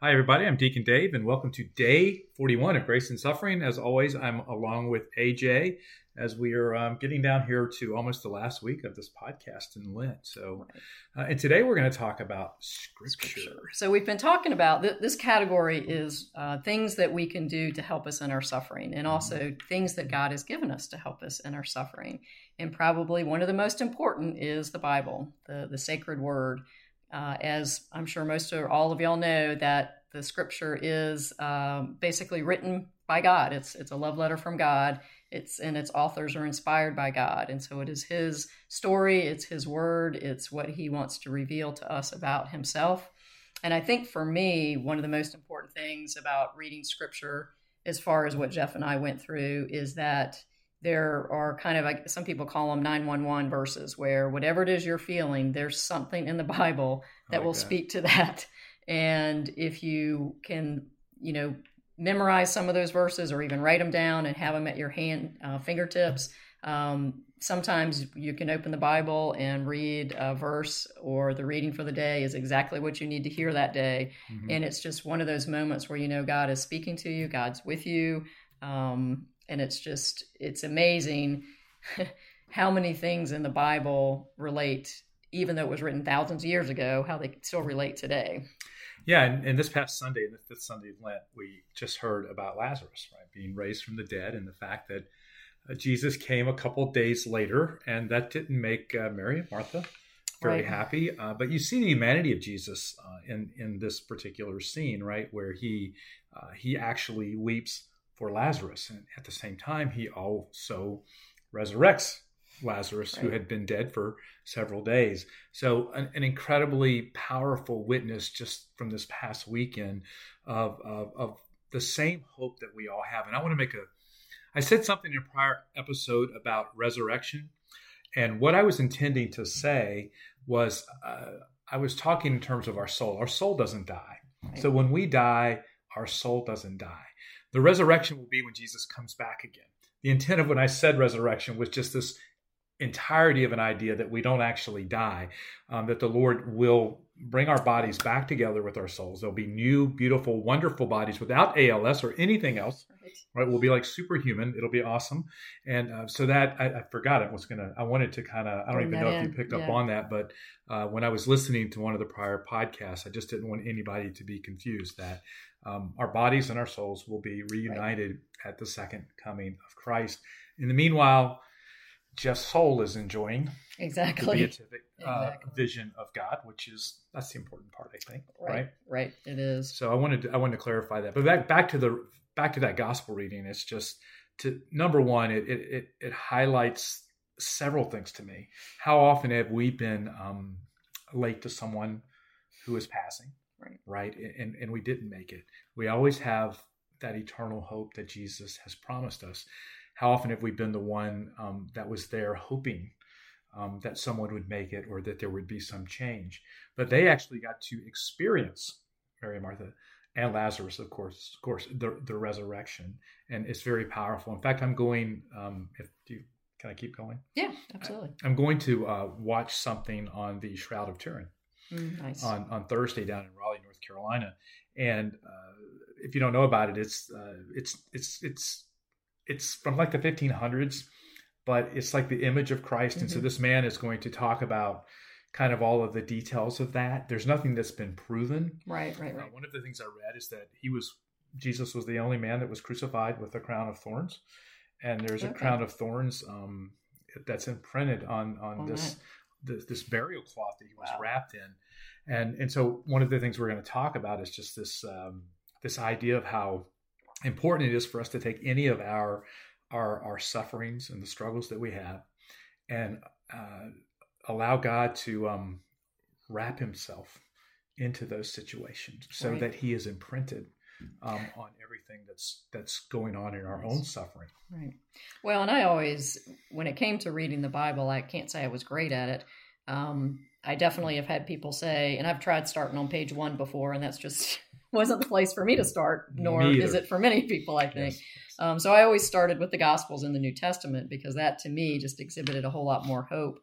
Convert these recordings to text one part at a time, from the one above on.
Hi, everybody. I'm Deacon Dave, and welcome to day 41 of Grace in Suffering. As always, I'm along with AJ as we are um, getting down here to almost the last week of this podcast in Lent. So, uh, and today we're going to talk about scripture. scripture. So, we've been talking about th- this category is uh, things that we can do to help us in our suffering, and also mm-hmm. things that God has given us to help us in our suffering. And probably one of the most important is the Bible, the, the sacred word. Uh, as I'm sure most of all of y'all know, that the scripture is um, basically written by God. It's it's a love letter from God. It's and its authors are inspired by God, and so it is His story. It's His word. It's what He wants to reveal to us about Himself. And I think for me, one of the most important things about reading scripture, as far as what Jeff and I went through, is that there are kind of like some people call them 911 verses where whatever it is you're feeling there's something in the bible that like will that. speak to that and if you can you know memorize some of those verses or even write them down and have them at your hand uh, fingertips um, sometimes you can open the bible and read a verse or the reading for the day is exactly what you need to hear that day mm-hmm. and it's just one of those moments where you know god is speaking to you god's with you um, and it's just it's amazing how many things in the bible relate even though it was written thousands of years ago how they still relate today yeah and, and this past sunday the fifth sunday of lent we just heard about lazarus right being raised from the dead and the fact that uh, jesus came a couple days later and that didn't make uh, mary and martha very right. happy uh, but you see the humanity of jesus uh, in in this particular scene right where he uh, he actually weeps for Lazarus. And at the same time, he also resurrects Lazarus, right. who had been dead for several days. So, an, an, incredibly powerful witness just from this past weekend of, of, of, the same hope that we all have. And I want to make a, I said something in a prior episode about resurrection. And what I was intending to say was, uh, I was talking in terms of our soul. Our soul doesn't die. Right. So, when we die, our soul doesn't die. The resurrection will be when Jesus comes back again. The intent of when I said resurrection was just this entirety of an idea that we don't actually die, um, that the Lord will bring our bodies back together with our souls. There'll be new, beautiful, wonderful bodies without ALS or anything else. Right. right? We'll be like superhuman. It'll be awesome. And uh, so that I, I, forgot it was gonna. I wanted to kind of. I don't even know in. if you picked yeah. up on that, but uh, when I was listening to one of the prior podcasts, I just didn't want anybody to be confused that um, our bodies and our souls will be reunited right. at the second coming of Christ. In the meanwhile, Jeff's soul is enjoying exactly the beatific uh, exactly. vision of God, which is that's the important part, I think. Right, right, right. It is. So I wanted to, I wanted to clarify that, but back back to the back to that gospel reading. It's just to number one, it it it, it highlights several things to me. How often have we been um, late to someone who is passing? right right and and we didn't make it we always have that eternal hope that jesus has promised us how often have we been the one um, that was there hoping um, that someone would make it or that there would be some change? But they actually got to experience mary and martha and lazarus of course of course the, the resurrection. And it's very powerful. In fact i'm going um, if you can i keep going? Yeah absolutely. I, i'm going to uh, watch something on the shroud of turin mm, nice. on on Thursday down in Raleigh, North Carolina. And uh, if you don't know about it, it's uh, it's it's it's it's from like the 1500s, but it's like the image of Christ. Mm-hmm. And so mm-hmm. this man is going to talk about kind of all of the details of that. There's nothing that's been proven. Right, right, uh, right. Uh, one of the things I read is that he was Jesus was the only man that was crucified with a crown of thorns, and there's okay. a crown of thorns um, that's imprinted on on this this, this burial cloth that he was wow. wrapped in, and and so one of the things we're going to talk about is just this um, this idea of how important it is for us to take any of our our our sufferings and the struggles that we have, and uh, allow God to um, wrap Himself into those situations so right. that He is imprinted um, on everything that's that's going on in our own suffering. Right. Well, and I always, when it came to reading the Bible, I can't say I was great at it. Um, I definitely have had people say, and I've tried starting on page one before, and that's just wasn't the place for me to start, nor is it for many people, I think. Yes. Um, so I always started with the Gospels in the New Testament because that to me just exhibited a whole lot more hope.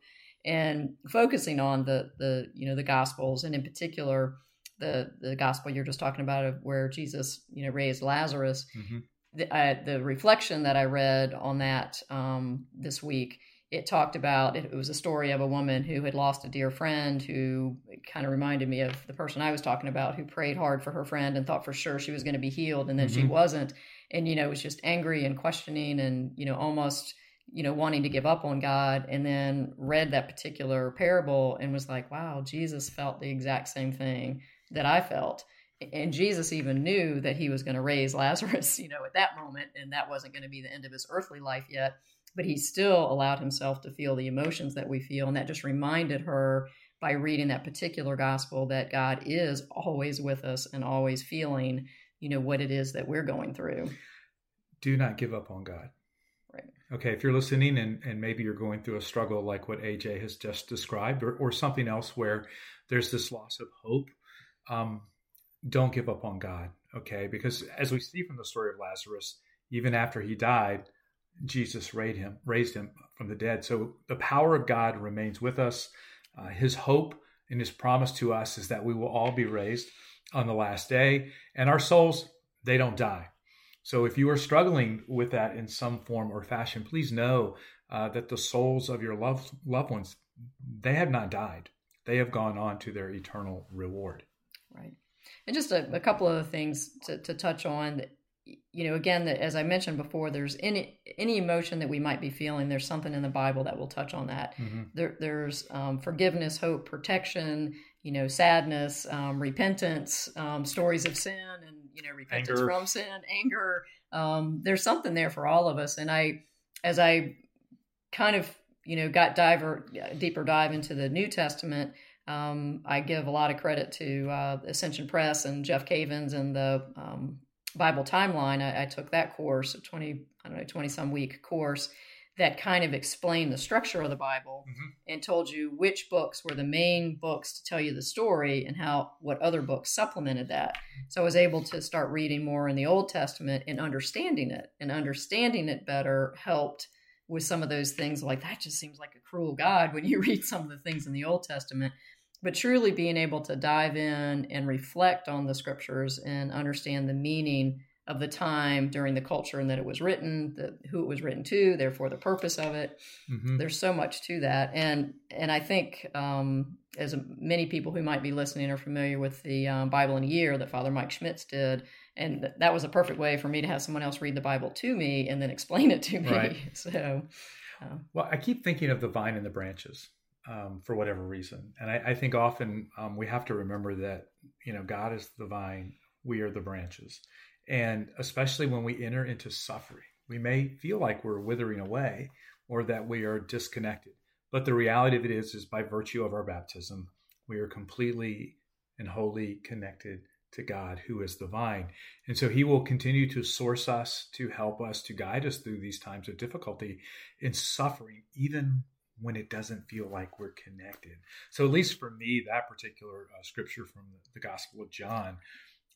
And focusing on the the you know the Gospels, and in particular the the gospel you're just talking about of where Jesus you know raised Lazarus. Mm-hmm. The, uh, the reflection that I read on that um, this week it talked about it, was a story of a woman who had lost a dear friend who kind of reminded me of the person I was talking about who prayed hard for her friend and thought for sure she was going to be healed and then mm-hmm. she wasn't. And you know was just angry and questioning and you know almost you know wanting to give up on God and then read that particular parable and was like wow Jesus felt the exact same thing that I felt. And Jesus even knew that he was going to raise Lazarus you know at that moment and that wasn't going to be the end of his earthly life yet but he still allowed himself to feel the emotions that we feel. And that just reminded her by reading that particular gospel that God is always with us and always feeling, you know, what it is that we're going through. Do not give up on God. Right. Okay, if you're listening and, and maybe you're going through a struggle like what AJ has just described or, or something else where there's this loss of hope, um, don't give up on God. Okay, because as we see from the story of Lazarus, even after he died, Jesus raised him, raised him from the dead. So the power of God remains with us. Uh, his hope and his promise to us is that we will all be raised on the last day, and our souls they don't die. So if you are struggling with that in some form or fashion, please know uh, that the souls of your loved loved ones they have not died; they have gone on to their eternal reward. Right. And just a, a couple of things to, to touch on you know, again, as I mentioned before, there's any any emotion that we might be feeling. There's something in the Bible that will touch on that. Mm-hmm. There, there's um, forgiveness, hope, protection. You know, sadness, um, repentance, um, stories of sin, and you know, repentance anger. from sin, anger. Um, there's something there for all of us. And I, as I kind of you know got diver deeper dive into the New Testament. Um, I give a lot of credit to uh, Ascension Press and Jeff Cavins and the um, Bible timeline, I, I took that course, a 20, I don't know, 20 some week course that kind of explained the structure of the Bible mm-hmm. and told you which books were the main books to tell you the story and how what other books supplemented that. So I was able to start reading more in the Old Testament and understanding it. And understanding it better helped with some of those things like that just seems like a cruel God when you read some of the things in the Old Testament but truly being able to dive in and reflect on the scriptures and understand the meaning of the time during the culture and that it was written, the, who it was written to, therefore the purpose of it. Mm-hmm. There's so much to that, and and I think um, as many people who might be listening are familiar with the um, Bible in a Year that Father Mike Schmitz did, and th- that was a perfect way for me to have someone else read the Bible to me and then explain it to me. Right. So, uh, well, I keep thinking of the vine and the branches um, for whatever reason. And I, I think often um, we have to remember that, you know, God is the vine, we are the branches. And especially when we enter into suffering, we may feel like we're withering away or that we are disconnected. But the reality of it is, is by virtue of our baptism, we are completely and wholly connected to God, who is the vine. And so he will continue to source us, to help us, to guide us through these times of difficulty and suffering, even when it doesn't feel like we're connected. So, at least for me, that particular uh, scripture from the, Gospel of John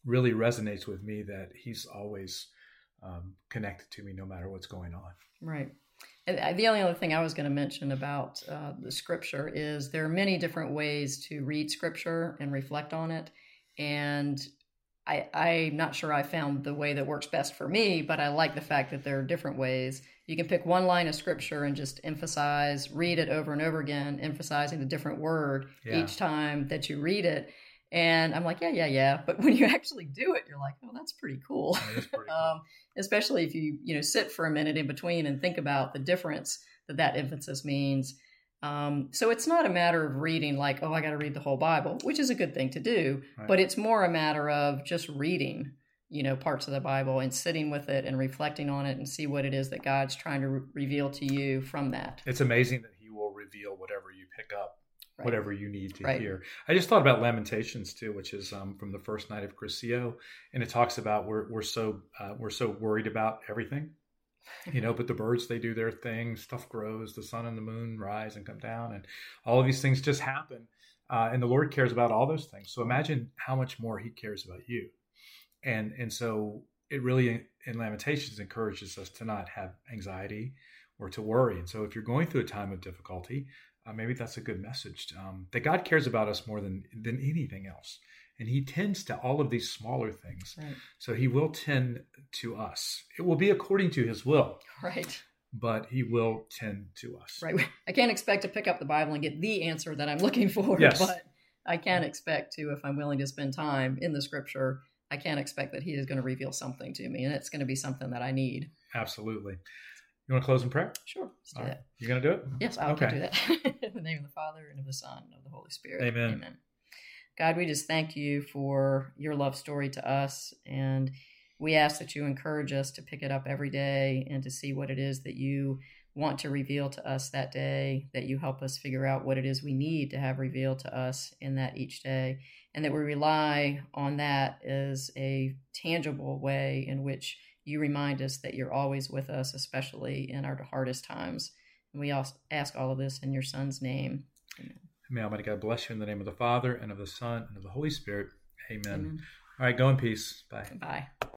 really resonates with me that he's always um, connected to me no matter what's going on. Right. And uh, the only other thing I was going to mention about uh, the scripture is there are many different ways to read scripture and reflect on it. And I, I'm not sure I found the way that works best for me, but I like the fact that there are different ways. You can pick one line of scripture and just emphasize, read it over and over again, emphasizing the different word yeah. each time that you read it. And I'm like, yeah, yeah, yeah. But when you actually do it, you're like, oh, that's pretty cool. That pretty cool. um, especially if you, you know, sit for a minute in between and think about the difference that that emphasis means um, so it's not a matter of reading like, oh, I got to read the whole Bible, which is a good thing to do, right. but it's more a matter of just reading, you know, parts of the Bible and sitting with it and reflecting on it and see what it is that God's trying to re- reveal to you from that. It's amazing that He will reveal whatever you pick up. Right. Whatever you need to right. hear. I just thought about Lamentations too, which is um, from the first night of Cursillo, and it talks about we're we're so uh, we're so worried about everything, you know but the birds they do their thing. Stuff grows. The sun and the moon rise and come down and all of these things just happen. Uh, and the lord cares about all those things. So imagine how much more he cares about you. And and so it really in lamentations encourages us to not have anxiety or to worry. And so if you're going through a time of difficulty uh, maybe that's a good message. Um, that god cares about us more than than anything else and he tends to all of these smaller things. Right. So he will tend to us. It will be according to his will, Right. but he will tend to us. Right. I can't expect to pick up the Bible and get the answer that I'm looking for. Yes. But I can expect to, if I'm willing to spend time in the scripture, I can't expect that he is going to reveal something to me. And it's going to be something that I need. Absolutely. You want to close in prayer? Sure. Let's do All right. that. You going to do it? Yes, I Okay. do that. in the name of the Father and of the Son and of the Holy Spirit. Amen. Amen. God, we just thank you for your love story to us. And we ask that you encourage us to pick it up every day and to see what it is that you want to reveal to us that day, that you help us figure out what it is we need to have revealed to us in that each day, and that we rely on that as a tangible way in which you remind us that you're always with us, especially in our hardest times. And we ask all of this in your Son's name. May Almighty God bless you in the name of the Father, and of the Son, and of the Holy Spirit. Amen. Amen. All right, go in peace. Bye. Bye.